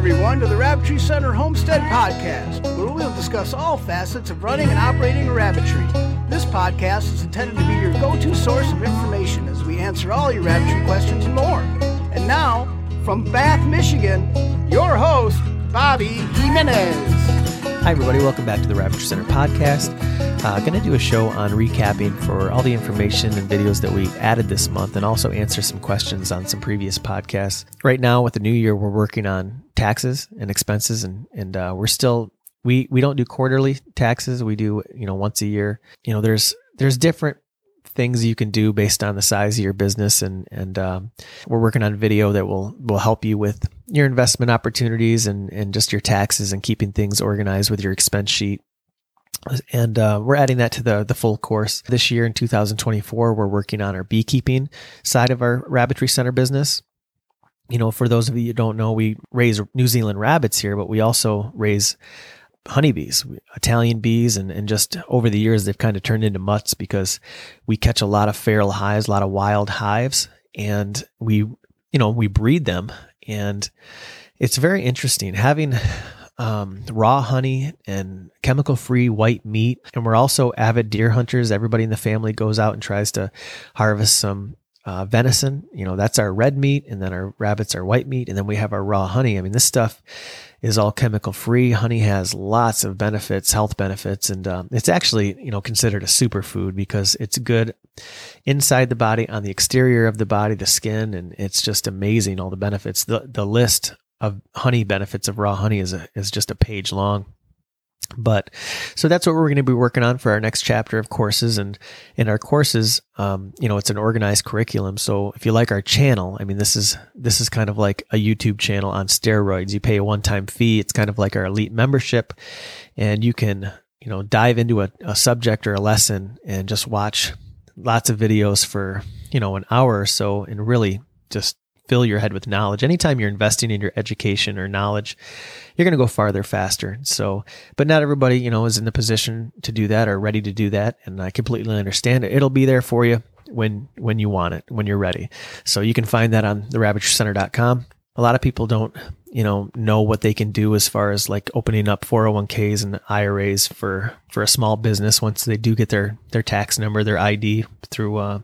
everyone, to the Rabbitry Center Homestead Podcast, where we'll discuss all facets of running and operating a rabbitry. This podcast is intended to be your go to source of information as we answer all your rabbitry questions and more. And now, from Bath, Michigan, your host, Bobby Jimenez. Hi, everybody. Welcome back to the Rabbitry Center podcast. Uh, going to do a show on recapping for all the information and videos that we added this month and also answer some questions on some previous podcasts. Right now, with the new year, we're working on taxes and expenses, and, and uh, we're still. We, we don't do quarterly taxes. We do, you know, once a year. You know, there's there's different things you can do based on the size of your business. And and um, we're working on video that will will help you with your investment opportunities and and just your taxes and keeping things organized with your expense sheet. And uh, we're adding that to the the full course. This year in 2024 we're working on our beekeeping side of our rabbitry center business. You know for those of you who don't know we raise new zealand rabbits here but we also raise honeybees, Italian bees, and, and just over the years, they've kind of turned into mutts because we catch a lot of feral hives, a lot of wild hives, and we, you know, we breed them. And it's very interesting having um, raw honey and chemical free white meat. And we're also avid deer hunters. Everybody in the family goes out and tries to harvest some uh, venison. You know, that's our red meat, and then our rabbits are white meat, and then we have our raw honey. I mean, this stuff is all chemical free. Honey has lots of benefits, health benefits, and um, it's actually you know considered a superfood because it's good inside the body, on the exterior of the body, the skin, and it's just amazing all the benefits. the The list of honey benefits of raw honey is a, is just a page long. But so that's what we're going to be working on for our next chapter of courses. And in our courses, um, you know, it's an organized curriculum. So if you like our channel, I mean, this is, this is kind of like a YouTube channel on steroids. You pay a one time fee. It's kind of like our elite membership and you can, you know, dive into a, a subject or a lesson and just watch lots of videos for, you know, an hour or so and really just fill your head with knowledge. Anytime you're investing in your education or knowledge, you're going to go farther faster. So, but not everybody, you know, is in the position to do that or ready to do that. And I completely understand it. It'll be there for you when, when you want it, when you're ready. So you can find that on the rabbitrycenter.com. A lot of people don't, you know, know what they can do as far as like opening up 401ks and IRAs for, for a small business once they do get their, their tax number, their ID through, uh,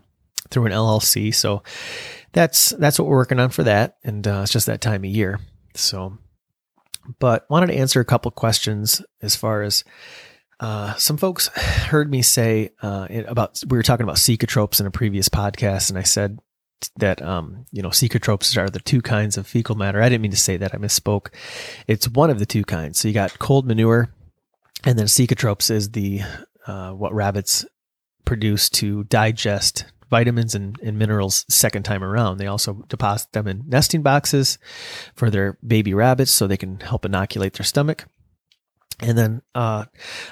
through an LLC. So that's that's what we're working on for that, and uh, it's just that time of year. So, but wanted to answer a couple questions as far as uh, some folks heard me say uh, about we were talking about cecotropes in a previous podcast, and I said that um, you know cecotropes are the two kinds of fecal matter. I didn't mean to say that. I misspoke. It's one of the two kinds. So you got cold manure, and then cecotropes is the uh, what rabbits produce to digest vitamins and, and minerals second time around. They also deposit them in nesting boxes for their baby rabbits so they can help inoculate their stomach. And then uh,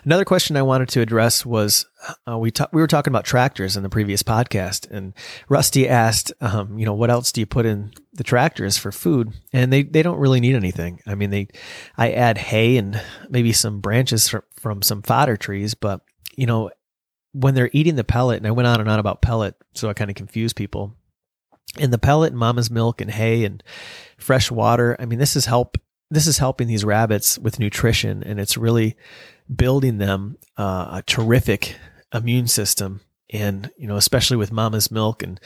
another question I wanted to address was uh, we ta- we were talking about tractors in the previous podcast, and Rusty asked, um, you know, what else do you put in the tractors for food? And they they don't really need anything. I mean, they I add hay and maybe some branches from, from some fodder trees, but you know, when they're eating the pellet, and I went on and on about pellet, so I kind of confused people. And the pellet and mama's milk and hay and fresh water. I mean, this is help. This is helping these rabbits with nutrition, and it's really building them uh, a terrific immune system. And you know, especially with mama's milk, and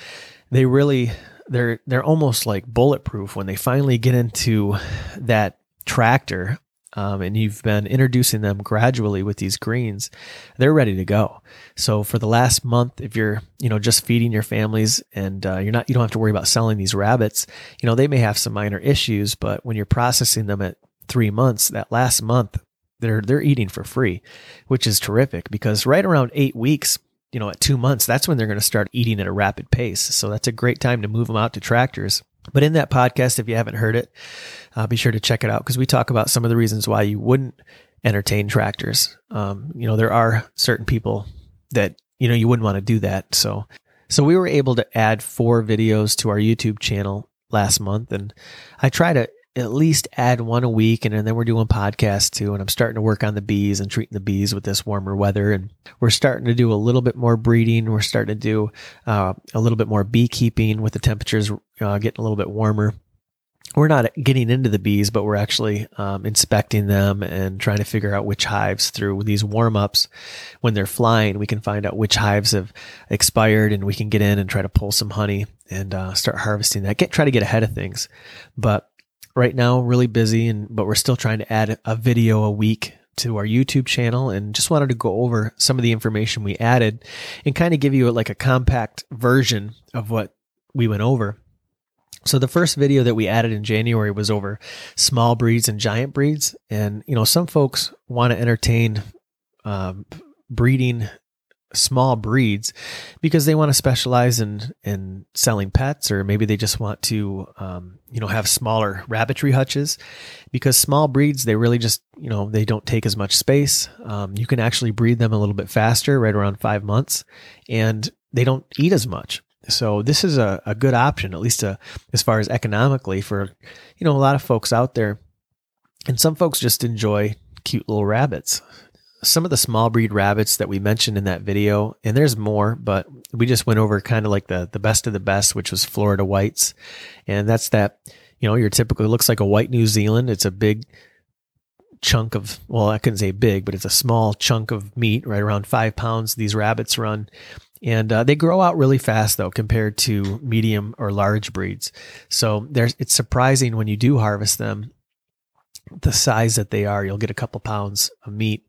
they really they're they're almost like bulletproof when they finally get into that tractor um, and you've been introducing them gradually with these greens, they're ready to go. So for the last month, if you're, you know, just feeding your families and uh, you're not, you don't have to worry about selling these rabbits. You know, they may have some minor issues, but when you're processing them at three months, that last month, they're they're eating for free, which is terrific because right around eight weeks, you know, at two months, that's when they're going to start eating at a rapid pace. So that's a great time to move them out to tractors but in that podcast, if you haven't heard it, uh, be sure to check it out because we talk about some of the reasons why you wouldn't entertain tractors. Um, you know, there are certain people that, you know, you wouldn't want to do that. So, so we were able to add four videos to our YouTube channel last month. And I try to at least add one a week. And, then we're doing podcasts too. And I'm starting to work on the bees and treating the bees with this warmer weather. And we're starting to do a little bit more breeding. We're starting to do uh, a little bit more beekeeping with the temperatures uh, getting a little bit warmer. we're not getting into the bees, but we're actually um, inspecting them and trying to figure out which hives through these warm ups. When they're flying, we can find out which hives have expired, and we can get in and try to pull some honey and uh, start harvesting that. Get try to get ahead of things, but right now really busy, and but we're still trying to add a video a week to our YouTube channel and just wanted to go over some of the information we added and kind of give you like a compact version of what we went over. So the first video that we added in January was over small breeds and giant breeds, and you know some folks want to entertain um, breeding small breeds because they want to specialize in in selling pets, or maybe they just want to um, you know have smaller rabbitry hutches. Because small breeds, they really just you know they don't take as much space. Um, you can actually breed them a little bit faster, right around five months, and they don't eat as much. So this is a, a good option, at least uh, as far as economically for, you know, a lot of folks out there. And some folks just enjoy cute little rabbits. Some of the small breed rabbits that we mentioned in that video, and there's more, but we just went over kind of like the, the best of the best, which was Florida whites. And that's that, you know, your typically looks like a white New Zealand. It's a big chunk of, well, I couldn't say big, but it's a small chunk of meat, right around five pounds. These rabbits run and uh, they grow out really fast though compared to medium or large breeds. So there's it's surprising when you do harvest them the size that they are. You'll get a couple pounds of meat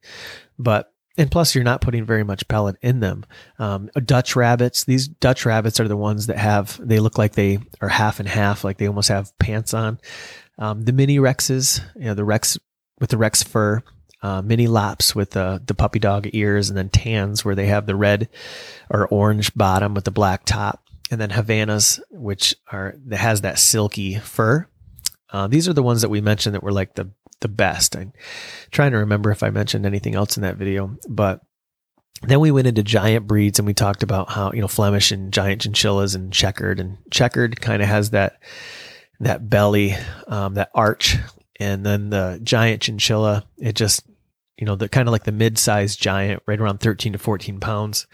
but and plus you're not putting very much pellet in them. Um, dutch rabbits these dutch rabbits are the ones that have they look like they are half and half like they almost have pants on. Um, the mini rexes you know the rex with the rex fur uh, mini lops with the, the puppy dog ears and then tans where they have the red or orange bottom with the black top. And then Havanas, which are, that has that silky fur. Uh, these are the ones that we mentioned that were like the, the best. I'm trying to remember if I mentioned anything else in that video, but then we went into giant breeds and we talked about how, you know, Flemish and giant chinchillas and checkered and checkered kind of has that, that belly, um, that arch. And then the giant chinchilla, it just you know, the kind of like the mid-sized giant, right around 13 to 14 pounds.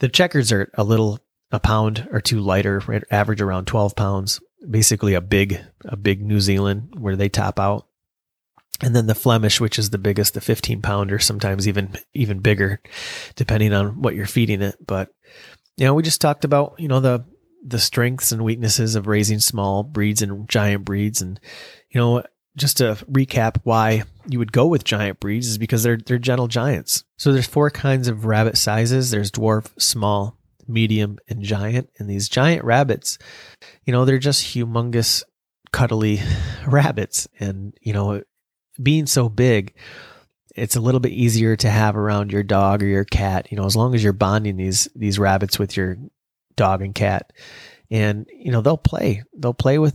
The checkers are a little, a pound or two lighter, right, average around 12 pounds. Basically a big, a big New Zealand where they top out. And then the Flemish, which is the biggest, the 15 pounder, sometimes even, even bigger, depending on what you're feeding it. But, you know, we just talked about, you know, the, the strengths and weaknesses of raising small breeds and giant breeds. And, you know, just to recap why you would go with giant breeds is because they're they're gentle giants. So there's four kinds of rabbit sizes. There's dwarf, small, medium, and giant. And these giant rabbits, you know, they're just humongous, cuddly rabbits. And, you know, being so big, it's a little bit easier to have around your dog or your cat, you know, as long as you're bonding these these rabbits with your dog and cat. And, you know, they'll play. They'll play with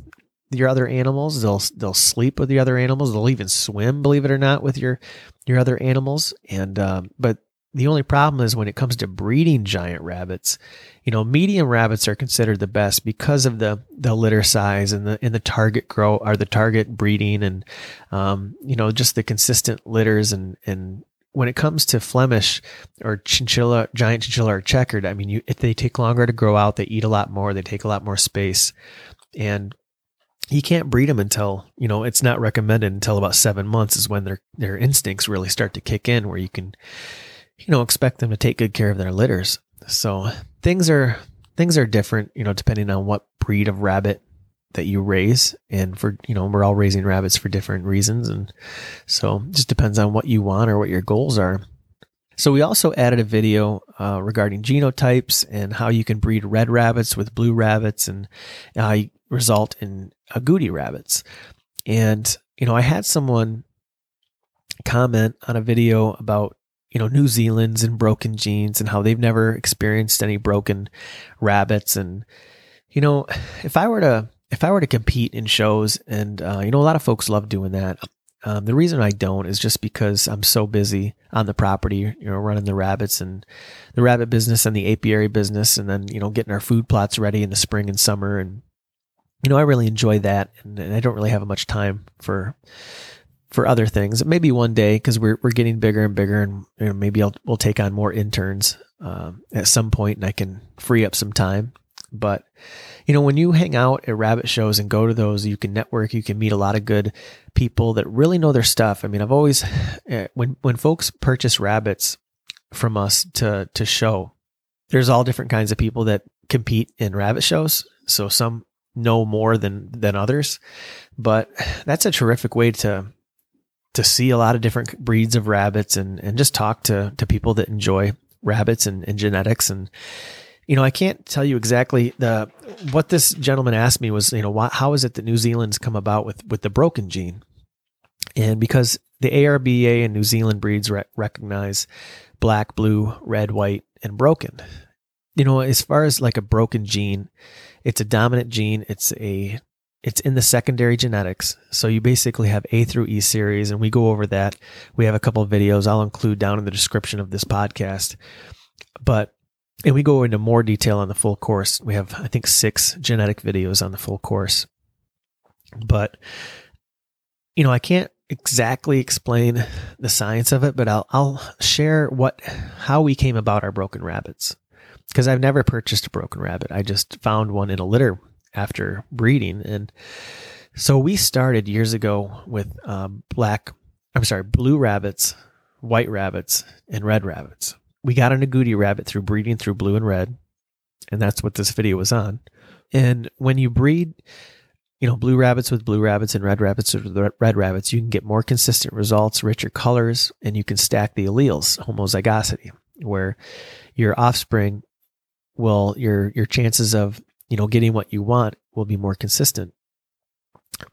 your other animals. They'll they'll sleep with the other animals. They'll even swim, believe it or not, with your your other animals. And um, but the only problem is when it comes to breeding giant rabbits, you know, medium rabbits are considered the best because of the the litter size and the and the target grow are the target breeding and um, you know just the consistent litters and and when it comes to Flemish or chinchilla, giant chinchilla or checkered, I mean, you, if they take longer to grow out, they eat a lot more, they take a lot more space. And you can't breed them until you know it's not recommended until about seven months is when their their instincts really start to kick in where you can you know expect them to take good care of their litters. So things are things are different you know depending on what breed of rabbit that you raise and for you know we're all raising rabbits for different reasons. And so just depends on what you want or what your goals are. So we also added a video uh, regarding genotypes and how you can breed red rabbits with blue rabbits and you result in agouti rabbits. And, you know, I had someone comment on a video about, you know, New Zealand's and broken genes and how they've never experienced any broken rabbits. And, you know, if I were to, if I were to compete in shows and, uh, you know, a lot of folks love doing that. Um, the reason I don't is just because I'm so busy on the property, you know, running the rabbits and the rabbit business and the apiary business, and then you know getting our food plots ready in the spring and summer, and you know, I really enjoy that, and, and I don't really have much time for for other things. Maybe one day because we're we're getting bigger and bigger, and you know, maybe I'll we'll take on more interns um, at some point, and I can free up some time. But, you know, when you hang out at rabbit shows and go to those, you can network, you can meet a lot of good people that really know their stuff. I mean, I've always, eh, when, when folks purchase rabbits from us to, to show, there's all different kinds of people that compete in rabbit shows. So some know more than, than others, but that's a terrific way to, to see a lot of different breeds of rabbits and, and just talk to, to people that enjoy rabbits and, and genetics and, you know, I can't tell you exactly the what this gentleman asked me was, you know, why, how is it that New Zealand's come about with with the broken gene? And because the ARBA and New Zealand breeds re- recognize black, blue, red, white, and broken. You know, as far as like a broken gene, it's a dominant gene. It's a it's in the secondary genetics. So you basically have A through E series, and we go over that. We have a couple of videos I'll include down in the description of this podcast. But and we go into more detail on the full course. We have, I think, six genetic videos on the full course. But, you know, I can't exactly explain the science of it, but I'll, I'll share what, how we came about our broken rabbits. Because I've never purchased a broken rabbit. I just found one in a litter after breeding. And so we started years ago with um, black, I'm sorry, blue rabbits, white rabbits, and red rabbits we got an agouti rabbit through breeding through blue and red, and that's what this video was on. And when you breed, you know, blue rabbits with blue rabbits and red rabbits with red rabbits, you can get more consistent results, richer colors, and you can stack the alleles, homozygosity, where your offspring will your your chances of you know getting what you want will be more consistent.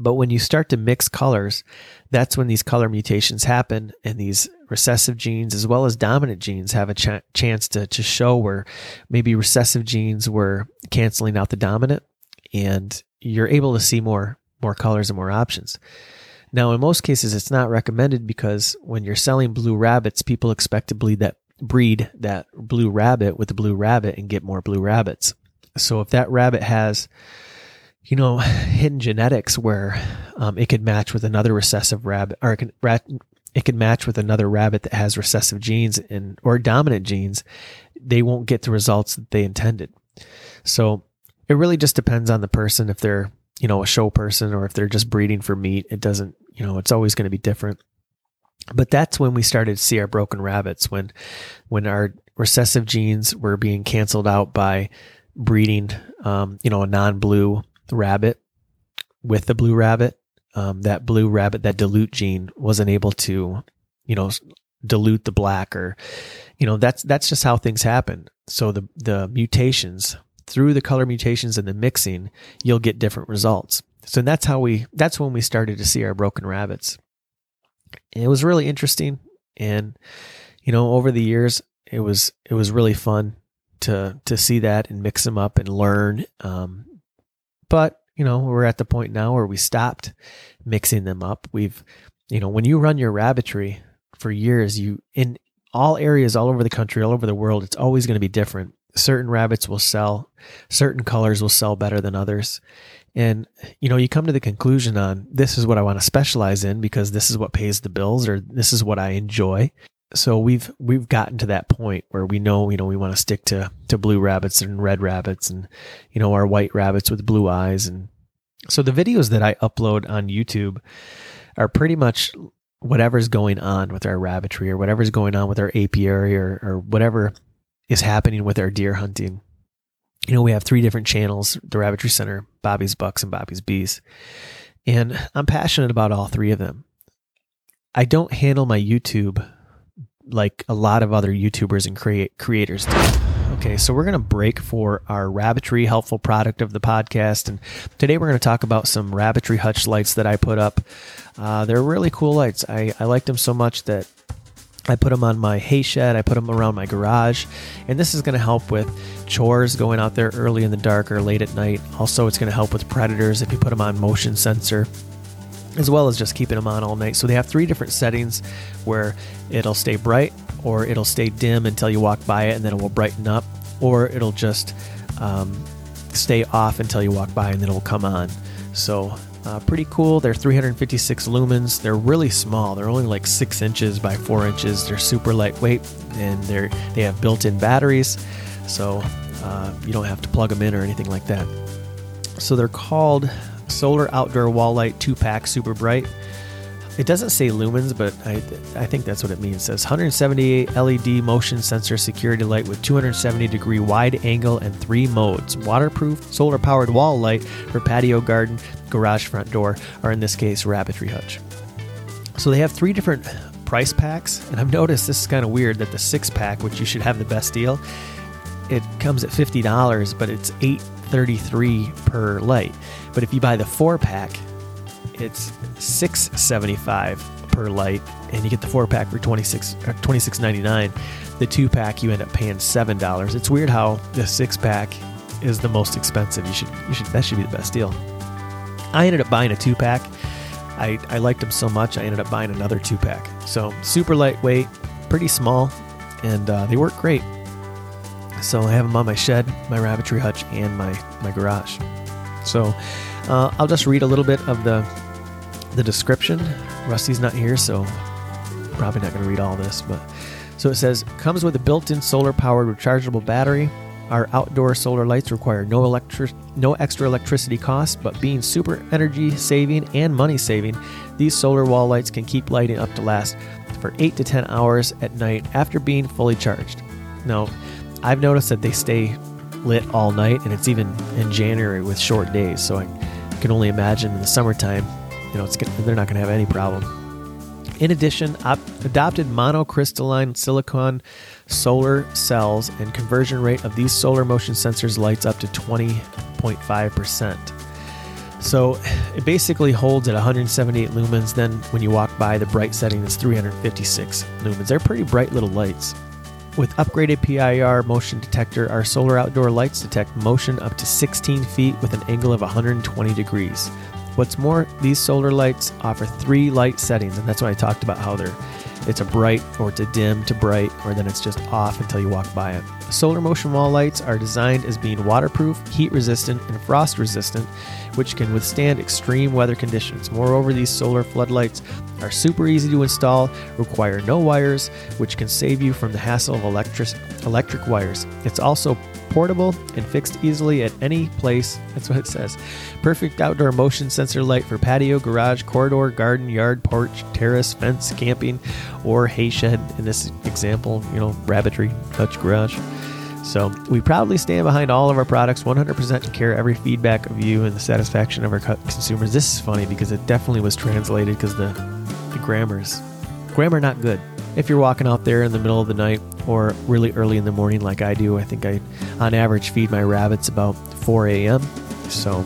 But when you start to mix colors, that's when these color mutations happen and these recessive genes as well as dominant genes have a ch- chance to, to show where maybe recessive genes were canceling out the dominant and you're able to see more more colors and more options. Now, in most cases, it's not recommended because when you're selling blue rabbits, people expect to bleed that breed that blue rabbit with the blue rabbit and get more blue rabbits. So if that rabbit has you know, hidden genetics where um, it could match with another recessive rabbit, or it can it can match with another rabbit that has recessive genes and or dominant genes. They won't get the results that they intended. So it really just depends on the person if they're you know a show person or if they're just breeding for meat. It doesn't you know it's always going to be different. But that's when we started to see our broken rabbits when when our recessive genes were being canceled out by breeding um, you know a non-blue rabbit with the blue rabbit, um, that blue rabbit, that dilute gene wasn't able to, you know, dilute the black or, you know, that's, that's just how things happen. So the, the mutations through the color mutations and the mixing, you'll get different results. So that's how we, that's when we started to see our broken rabbits. And it was really interesting. And, you know, over the years, it was, it was really fun to, to see that and mix them up and learn. Um, but, you know, we're at the point now where we stopped mixing them up. We've, you know, when you run your rabbitry for years, you, in all areas all over the country, all over the world, it's always going to be different. Certain rabbits will sell, certain colors will sell better than others. And, you know, you come to the conclusion on this is what I want to specialize in because this is what pays the bills or this is what I enjoy so we've we've gotten to that point where we know you know we want to stick to to blue rabbits and red rabbits and you know our white rabbits with blue eyes and so the videos that I upload on YouTube are pretty much whatever's going on with our rabbitry or whatever's going on with our apiary or, or whatever is happening with our deer hunting. You know, we have three different channels, the Rabbitry Center, Bobby's Bucks and Bobby's Bees. And I'm passionate about all three of them. I don't handle my YouTube like a lot of other YouTubers and create creators do. Okay, so we're going to break for our rabbitry helpful product of the podcast. And today we're going to talk about some rabbitry hutch lights that I put up. Uh, they're really cool lights. I, I liked them so much that I put them on my hay shed, I put them around my garage, and this is going to help with chores going out there early in the dark or late at night. Also, it's going to help with predators if you put them on motion sensor as well as just keeping them on all night. So they have three different settings where it'll stay bright or it'll stay dim until you walk by it and then it will brighten up, or it'll just um, stay off until you walk by and then it will come on. So uh, pretty cool. They're 356 lumens. They're really small. They're only like six inches by four inches. They're super lightweight and they're they have built-in batteries. So Uh, you don't have to plug them in or anything like that. So they're called Solar Outdoor Wall Light 2 Pack Super Bright. It doesn't say lumens, but I, I think that's what it means. It says 178 LED motion sensor security light with 270 degree wide angle and three modes waterproof, solar powered wall light for patio, garden, garage front door, or in this case, rabbitry hutch. So they have three different price packs, and I've noticed this is kind of weird that the six pack, which you should have the best deal, it comes at fifty dollars, but it's eight thirty three per light. But if you buy the four pack, it's six seventy five per light, and you get the four pack for 26 uh, 26.99. The two pack you end up paying seven dollars. It's weird how the six pack is the most expensive. You should you should that should be the best deal. I ended up buying a two pack. I, I liked them so much I ended up buying another two pack. So super lightweight, pretty small, and uh, they work great. So I have them on my shed, my rabbitry hutch, and my my garage. So uh, I'll just read a little bit of the the description. Rusty's not here, so probably not going to read all this, but so it says comes with a built-in solar-powered rechargeable battery. Our outdoor solar lights require no electric no extra electricity costs, but being super energy saving and money saving, these solar wall lights can keep lighting up to last for 8 to 10 hours at night after being fully charged. Now, I've noticed that they stay lit all night and it's even in January with short days, so I can only imagine in the summertime, you know, it's they're not going to have any problem. In addition, op- adopted monocrystalline silicon solar cells and conversion rate of these solar motion sensors lights up to 20.5%. So it basically holds at 178 lumens. Then when you walk by, the bright setting is 356 lumens. They're pretty bright little lights. With upgraded PIR motion detector, our solar outdoor lights detect motion up to 16 feet with an angle of 120 degrees. What's more, these solar lights offer three light settings, and that's why I talked about how they're it's a bright or it's a dim to bright, or then it's just off until you walk by it. Solar motion wall lights are designed as being waterproof, heat resistant, and frost resistant, which can withstand extreme weather conditions. Moreover, these solar floodlights are super easy to install, require no wires, which can save you from the hassle of electric electric wires. It's also portable and fixed easily at any place. That's what it says. Perfect outdoor motion sensor light for patio, garage, corridor, garden, yard, porch, terrace, fence, camping, or hay shed. In this example, you know, rabbitry, hutch, garage. So we proudly stand behind all of our products 100% to care every feedback of you and the satisfaction of our consumers. This is funny because it definitely was translated because the, the grammar's grammar not good. If you're walking out there in the middle of the night or really early in the morning like I do, I think I on average feed my rabbits about 4 a.m. So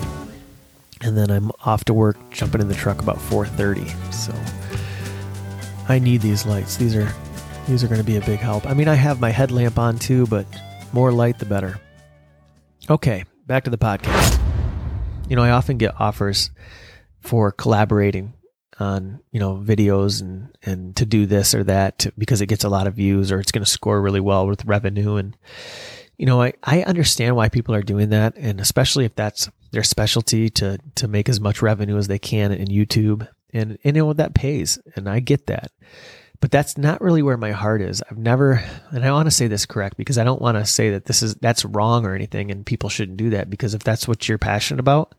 and then I'm off to work jumping in the truck about 4:30. So I need these lights. These are these are going to be a big help. I mean, I have my headlamp on too, but more light, the better. Okay, back to the podcast. You know, I often get offers for collaborating on you know videos and and to do this or that because it gets a lot of views or it's going to score really well with revenue. And you know I, I understand why people are doing that. And especially if that's their specialty to to make as much revenue as they can in YouTube. And, and you know that pays. And I get that. But that's not really where my heart is. I've never, and I want to say this correct because I don't want to say that this is, that's wrong or anything and people shouldn't do that because if that's what you're passionate about,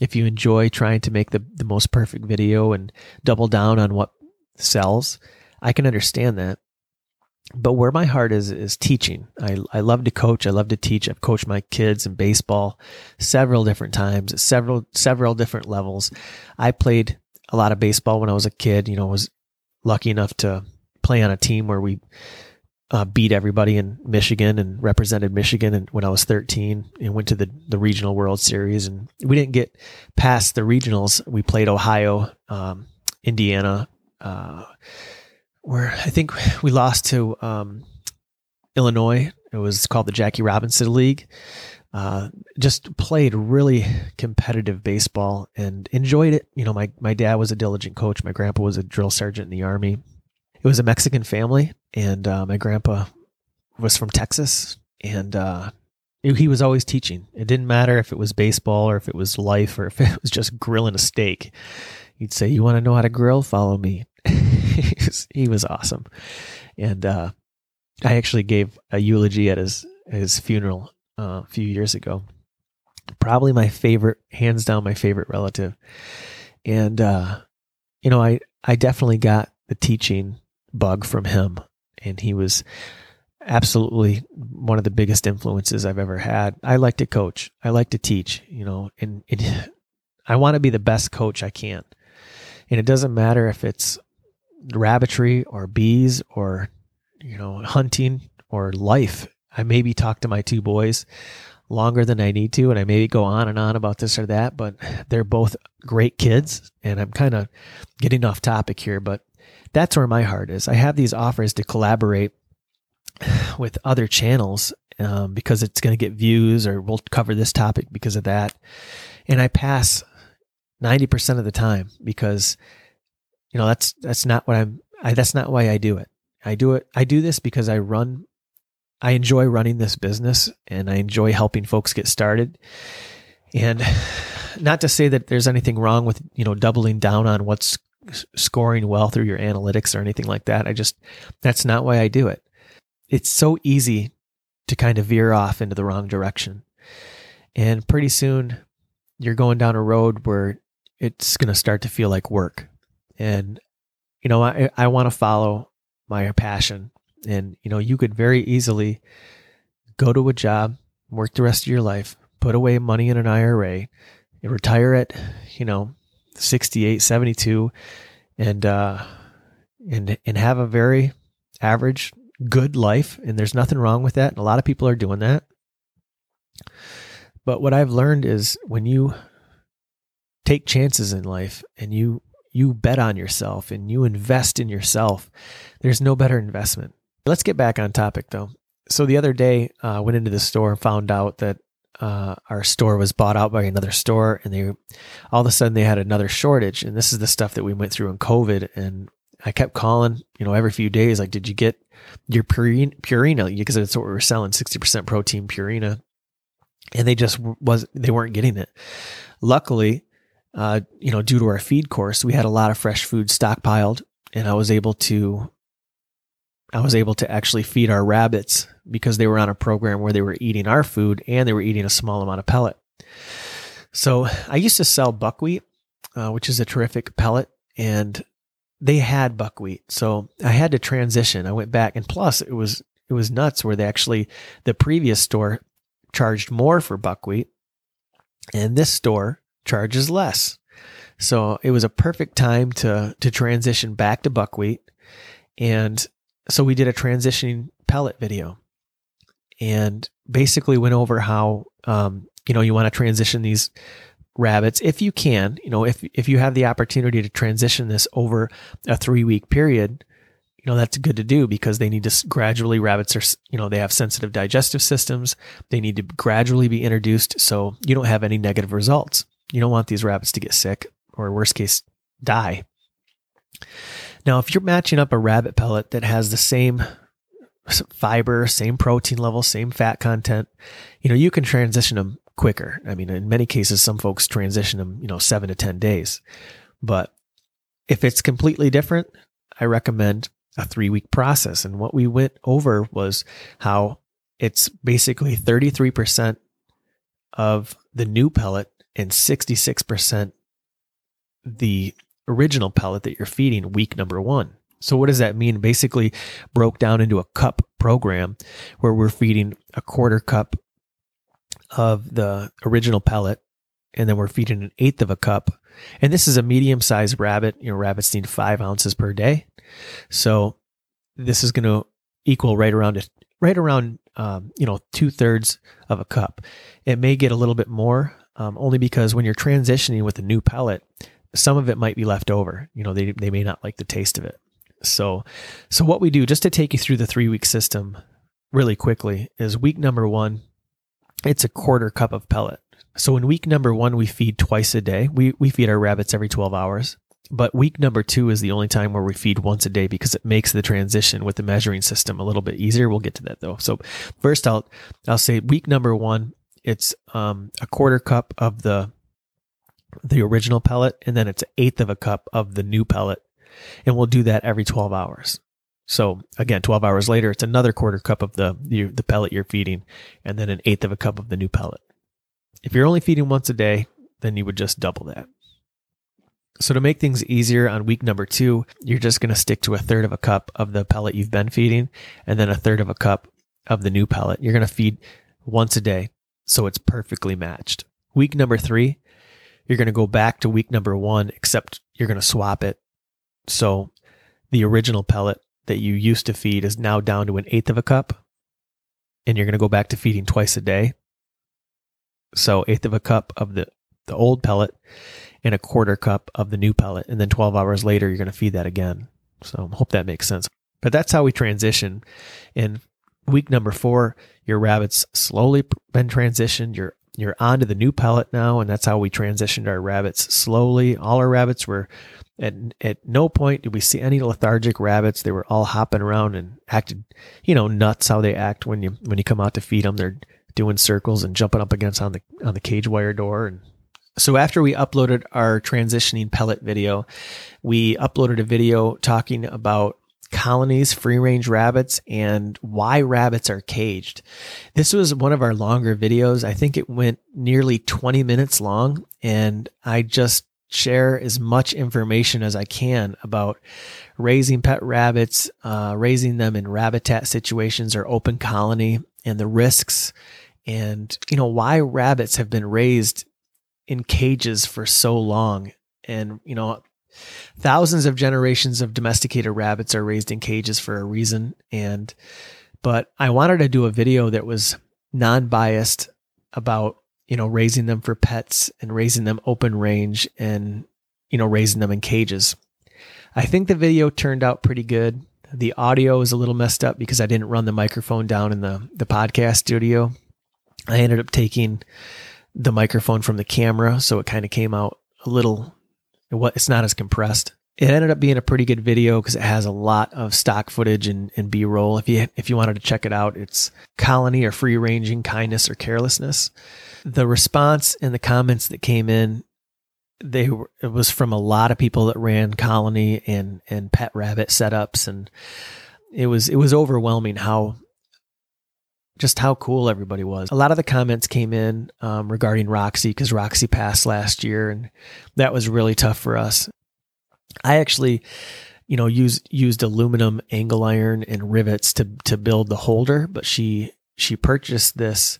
if you enjoy trying to make the, the most perfect video and double down on what sells, I can understand that. But where my heart is, is teaching. I, I love to coach. I love to teach. I've coached my kids in baseball several different times, several, several different levels. I played a lot of baseball when I was a kid, you know, was lucky enough to play on a team where we uh, beat everybody in Michigan and represented Michigan. And when I was 13 and went to the, the regional World Series, and we didn't get past the regionals. We played Ohio, um, Indiana, uh, where I think we lost to um, Illinois. It was called the Jackie Robinson League. Uh, just played really competitive baseball and enjoyed it. You know, my, my dad was a diligent coach. My grandpa was a drill sergeant in the army. It was a Mexican family, and uh, my grandpa was from Texas, and uh, he was always teaching. It didn't matter if it was baseball or if it was life or if it was just grilling a steak. He'd say, "You want to know how to grill? Follow me." he, was, he was awesome, and uh, I actually gave a eulogy at his his funeral uh, a few years ago. Probably my favorite, hands down, my favorite relative. And, uh, you know, I, I definitely got the teaching bug from him. And he was absolutely one of the biggest influences I've ever had. I like to coach, I like to teach, you know, and it, I want to be the best coach I can. And it doesn't matter if it's rabbitry or bees or, you know, hunting or life. I maybe talk to my two boys longer than I need to, and I maybe go on and on about this or that, but they're both great kids. And I'm kind of getting off topic here, but that's where my heart is. I have these offers to collaborate with other channels um, because it's going to get views or we'll cover this topic because of that. And I pass 90% of the time because you know that's that's not what I'm I, that's not why I do it. I do it I do this because I run I enjoy running this business and I enjoy helping folks get started. And not to say that there's anything wrong with, you know, doubling down on what's scoring well through your analytics or anything like that. I just that's not why I do it. It's so easy to kind of veer off into the wrong direction. And pretty soon you're going down a road where it's going to start to feel like work. And, you know, I, I want to follow my passion. And, you know, you could very easily go to a job, work the rest of your life, put away money in an IRA, retire at, you know, 68, 72, and, uh, and, and have a very average, good life. And there's nothing wrong with that. And a lot of people are doing that. But what I've learned is when you take chances in life and you you bet on yourself and you invest in yourself, there's no better investment. Let's get back on topic though. So the other day, I uh, went into the store and found out that uh, our store was bought out by another store, and they all of a sudden they had another shortage. And this is the stuff that we went through in COVID. And I kept calling, you know, every few days, like, did you get your Purina? Because that's what we were selling, sixty percent protein Purina, and they just was they weren't getting it. Luckily, uh, you know, due to our feed course, we had a lot of fresh food stockpiled, and I was able to, I was able to actually feed our rabbits because they were on a program where they were eating our food and they were eating a small amount of pellet. So I used to sell buckwheat, uh, which is a terrific pellet, and they had buckwheat. So I had to transition. I went back, and plus it was it was nuts where they actually the previous store charged more for buckwheat, and this store charges less. So it was a perfect time to to transition back to buckwheat. And so we did a transitioning pellet video and basically went over how um, you know you want to transition these rabbits if you can you know if if you have the opportunity to transition this over a 3 week period you know that's good to do because they need to gradually rabbits are you know they have sensitive digestive systems they need to gradually be introduced so you don't have any negative results you don't want these rabbits to get sick or worst case die. Now, if you're matching up a rabbit pellet that has the same fiber, same protein level, same fat content, you know, you can transition them quicker. I mean, in many cases, some folks transition them, you know, seven to 10 days. But if it's completely different, I recommend a three week process. And what we went over was how it's basically 33% of the new pellet and 66% the original pellet that you're feeding week number one. So what does that mean? Basically broke down into a cup program where we're feeding a quarter cup of the original pellet and then we're feeding an eighth of a cup. And this is a medium sized rabbit. You know, rabbits need five ounces per day. So this is going to equal right around right around um, you know two thirds of a cup. It may get a little bit more um, only because when you're transitioning with a new pellet, some of it might be left over. You know, they, they may not like the taste of it. So, so what we do just to take you through the three week system really quickly is week number one, it's a quarter cup of pellet. So in week number one, we feed twice a day. We, we feed our rabbits every 12 hours. But week number two is the only time where we feed once a day because it makes the transition with the measuring system a little bit easier. We'll get to that though. So first I'll, I'll say week number one, it's um, a quarter cup of the the original pellet, and then it's an eighth of a cup of the new pellet, and we'll do that every 12 hours. So again, 12 hours later, it's another quarter cup of the, the, the pellet you're feeding and then an eighth of a cup of the new pellet. If you're only feeding once a day, then you would just double that. So to make things easier on week number two, you're just going to stick to a third of a cup of the pellet you've been feeding and then a third of a cup of the new pellet. You're going to feed once a day. So it's perfectly matched. Week number three, you're going to go back to week number one, except you're going to swap it. So the original pellet that you used to feed is now down to an eighth of a cup. And you're going to go back to feeding twice a day. So eighth of a cup of the, the old pellet and a quarter cup of the new pellet. And then 12 hours later, you're going to feed that again. So hope that makes sense. But that's how we transition. In week number four, your rabbits slowly been transitioned. You're you're onto the new pellet now, and that's how we transitioned our rabbits slowly. All our rabbits were at at no point did we see any lethargic rabbits. They were all hopping around and acted, you know, nuts how they act when you when you come out to feed them. They're doing circles and jumping up against on the on the cage wire door and so after we uploaded our transitioning pellet video, we uploaded a video talking about colonies, free range rabbits, and why rabbits are caged. This was one of our longer videos. I think it went nearly 20 minutes long, and I just share as much information as I can about raising pet rabbits, uh, raising them in rabbitat situations or open colony, and the risks, and you know why rabbits have been raised in cages for so long. And, you know, thousands of generations of domesticated rabbits are raised in cages for a reason. And, but I wanted to do a video that was non biased about, you know, raising them for pets and raising them open range and, you know, raising them in cages. I think the video turned out pretty good. The audio is a little messed up because I didn't run the microphone down in the, the podcast studio. I ended up taking the microphone from the camera, so it kind of came out a little. It's not as compressed. It ended up being a pretty good video because it has a lot of stock footage and, and B roll. If you if you wanted to check it out, it's colony or free ranging kindness or carelessness. The response and the comments that came in, they were, it was from a lot of people that ran colony and and pet rabbit setups, and it was it was overwhelming how just how cool everybody was. A lot of the comments came in um, regarding Roxy because Roxy passed last year, and that was really tough for us. I actually, you know, used used aluminum angle iron and rivets to to build the holder, but she she purchased this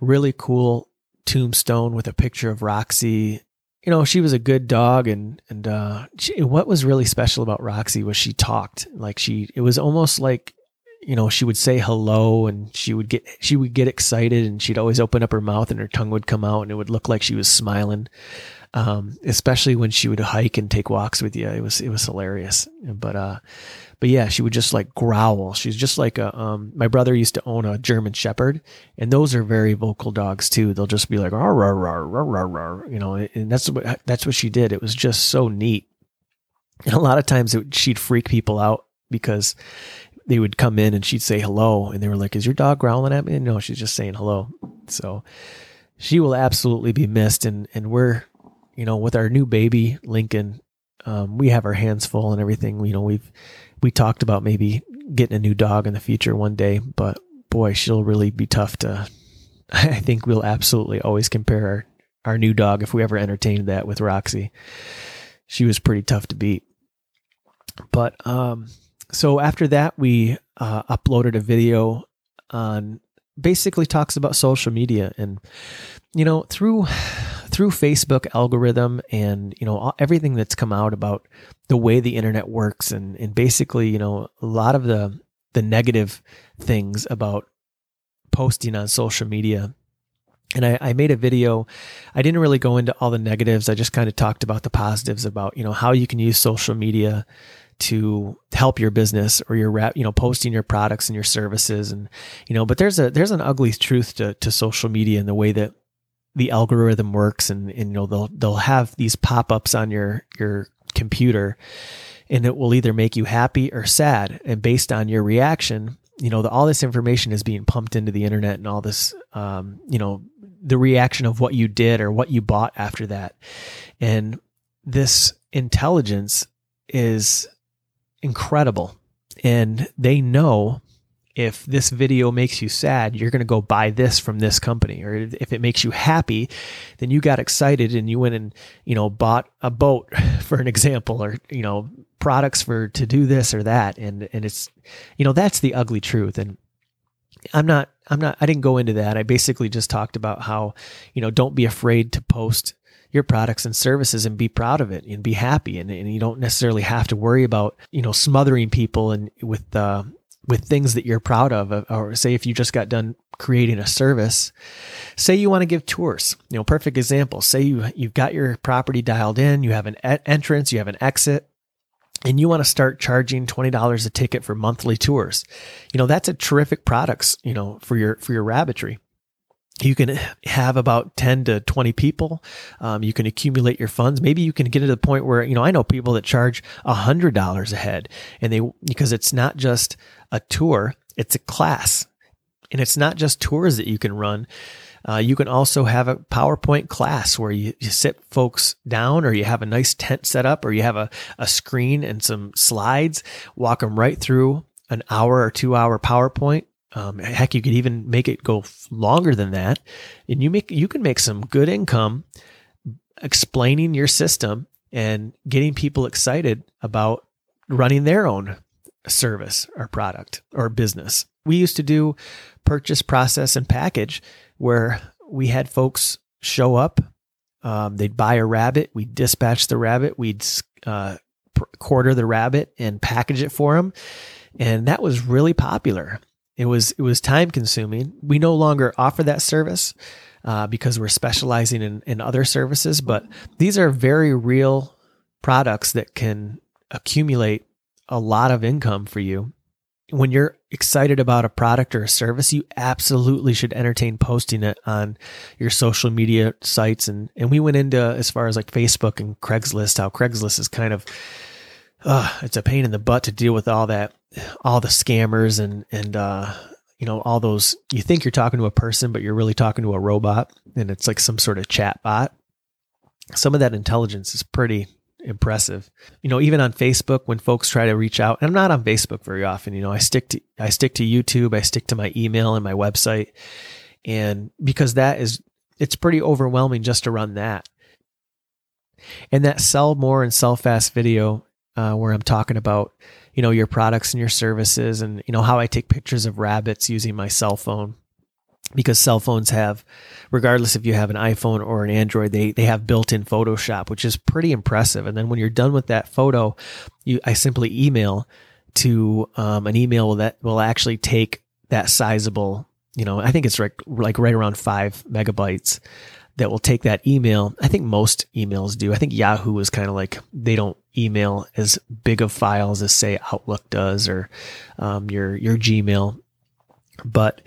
really cool tombstone with a picture of Roxy. You know, she was a good dog, and and uh, she, what was really special about Roxy was she talked like she. It was almost like you know, she would say hello and she would get, she would get excited and she'd always open up her mouth and her tongue would come out and it would look like she was smiling. Um, especially when she would hike and take walks with you. It was, it was hilarious. But, uh, but yeah, she would just like growl. She's just like a, um, my brother used to own a German Shepherd and those are very vocal dogs too. They'll just be like, rah, rah, rah, rah, rah, you know, and that's what, that's what she did. It was just so neat. And a lot of times it, she'd freak people out because they would come in and she'd say hello and they were like, is your dog growling at me? And no, she's just saying hello. So she will absolutely be missed. And, and we're, you know, with our new baby, Lincoln, um, we have our hands full and everything. You know, we've, we talked about maybe getting a new dog in the future one day, but boy, she'll really be tough to, I think we'll absolutely always compare our, our new dog if we ever entertained that with Roxy. She was pretty tough to beat. But um, so after that, we uh, uploaded a video on basically talks about social media and you know through through Facebook algorithm and you know everything that's come out about the way the internet works and and basically you know a lot of the the negative things about posting on social media and I, I, made a video. I didn't really go into all the negatives. I just kind of talked about the positives about, you know, how you can use social media to help your business or your rep, you know posting your products and your services and you know but there's a there's an ugly truth to, to social media and the way that the algorithm works and, and you know they'll they'll have these pop-ups on your your computer and it will either make you happy or sad. And based on your reaction you know the, all this information is being pumped into the internet and all this um, you know the reaction of what you did or what you bought after that. And this intelligence is incredible. and they know if this video makes you sad, you're going to go buy this from this company. Or if it makes you happy, then you got excited and you went and, you know, bought a boat for an example or, you know, products for to do this or that. And, and it's, you know, that's the ugly truth. And I'm not, I'm not, I didn't go into that. I basically just talked about how, you know, don't be afraid to post your products and services and be proud of it and be happy. And, and you don't necessarily have to worry about, you know, smothering people and with, uh, with things that you're proud of, uh, or say if you just got done creating a service, say you want to give tours, you know, perfect example. Say you, you've got your property dialed in, you have an entrance, you have an exit, and you want to start charging $20 a ticket for monthly tours. You know, that's a terrific products, you know, for your, for your rabbitry you can have about 10 to 20 people. Um, you can accumulate your funds. Maybe you can get to the point where, you know, I know people that charge a hundred dollars a head and they, because it's not just a tour, it's a class and it's not just tours that you can run. Uh, you can also have a PowerPoint class where you, you sit folks down or you have a nice tent set up or you have a, a screen and some slides, walk them right through an hour or two hour PowerPoint um, heck, you could even make it go longer than that, and you make you can make some good income explaining your system and getting people excited about running their own service or product or business. We used to do purchase, process, and package where we had folks show up. Um, they'd buy a rabbit. We'd dispatch the rabbit. We'd uh, quarter the rabbit and package it for them. And that was really popular. It was it was time consuming. We no longer offer that service uh, because we're specializing in, in other services, but these are very real products that can accumulate a lot of income for you. When you're excited about a product or a service, you absolutely should entertain posting it on your social media sites. And, and we went into as far as like Facebook and Craigslist, how Craigslist is kind of, uh, it's a pain in the butt to deal with all that all the scammers and and uh, you know all those you think you're talking to a person but you're really talking to a robot and it's like some sort of chat bot some of that intelligence is pretty impressive. You know even on facebook when folks try to reach out and i'm not on facebook very often you know i stick to i stick to youtube i stick to my email and my website. And because that is it's pretty overwhelming just to run that. And that sell more and sell fast video uh, where i'm talking about you know, your products and your services and, you know, how I take pictures of rabbits using my cell phone because cell phones have, regardless if you have an iPhone or an Android, they, they have built in Photoshop, which is pretty impressive. And then when you're done with that photo, you, I simply email to um, an email that will actually take that sizable, you know, I think it's like, like right around five megabytes that will take that email. I think most emails do. I think Yahoo is kind of like they don't email as big of files as say Outlook does or um, your your Gmail. But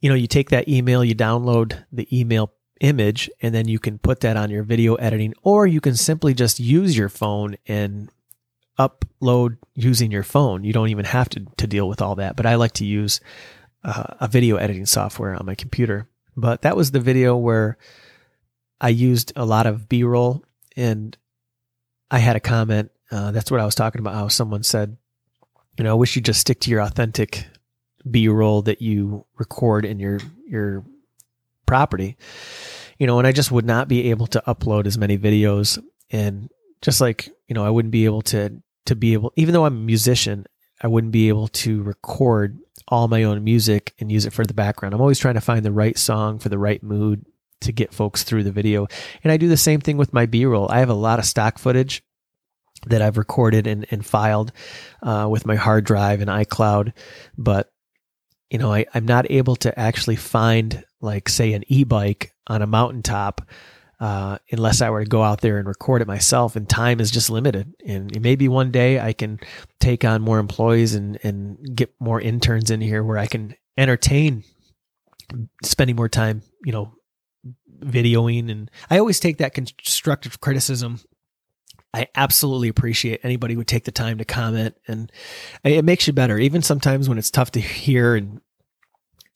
you know, you take that email, you download the email image, and then you can put that on your video editing, or you can simply just use your phone and upload using your phone. You don't even have to to deal with all that. But I like to use uh, a video editing software on my computer. But that was the video where I used a lot of B roll and I had a comment. Uh, that's what I was talking about. How someone said, you know, I wish you just stick to your authentic B roll that you record in your, your property, you know, and I just would not be able to upload as many videos and just like, you know, I wouldn't be able to, to be able, even though I'm a musician, I wouldn't be able to record all my own music and use it for the background. I'm always trying to find the right song for the right mood to get folks through the video. And I do the same thing with my B roll. I have a lot of stock footage that I've recorded and, and filed uh, with my hard drive and iCloud, but you know, I, I'm not able to actually find like say an e-bike on a mountaintop uh, unless I were to go out there and record it myself. And time is just limited. And maybe one day I can take on more employees and and get more interns in here where I can entertain spending more time, you know, videoing and I always take that constructive criticism. I absolutely appreciate anybody would take the time to comment and it makes you better. Even sometimes when it's tough to hear and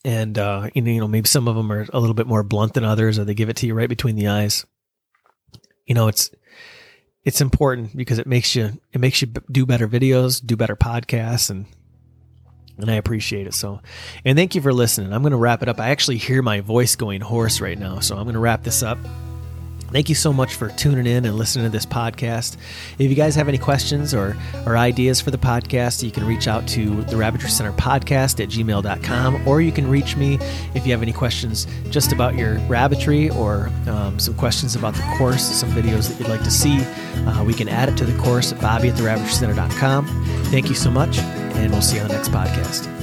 and uh, you know maybe some of them are a little bit more blunt than others or they give it to you right between the eyes. You know, it's it's important because it makes you it makes you do better videos, do better podcasts and and I appreciate it. So, and thank you for listening. I'm going to wrap it up. I actually hear my voice going hoarse right now, so I'm going to wrap this up. Thank you so much for tuning in and listening to this podcast. If you guys have any questions or, or ideas for the podcast, you can reach out to the Rabbitry Center podcast at gmail.com, or you can reach me if you have any questions just about your rabbitry or um, some questions about the course, some videos that you'd like to see. Uh, we can add it to the course at bobby at the Thank you so much, and we'll see you on the next podcast.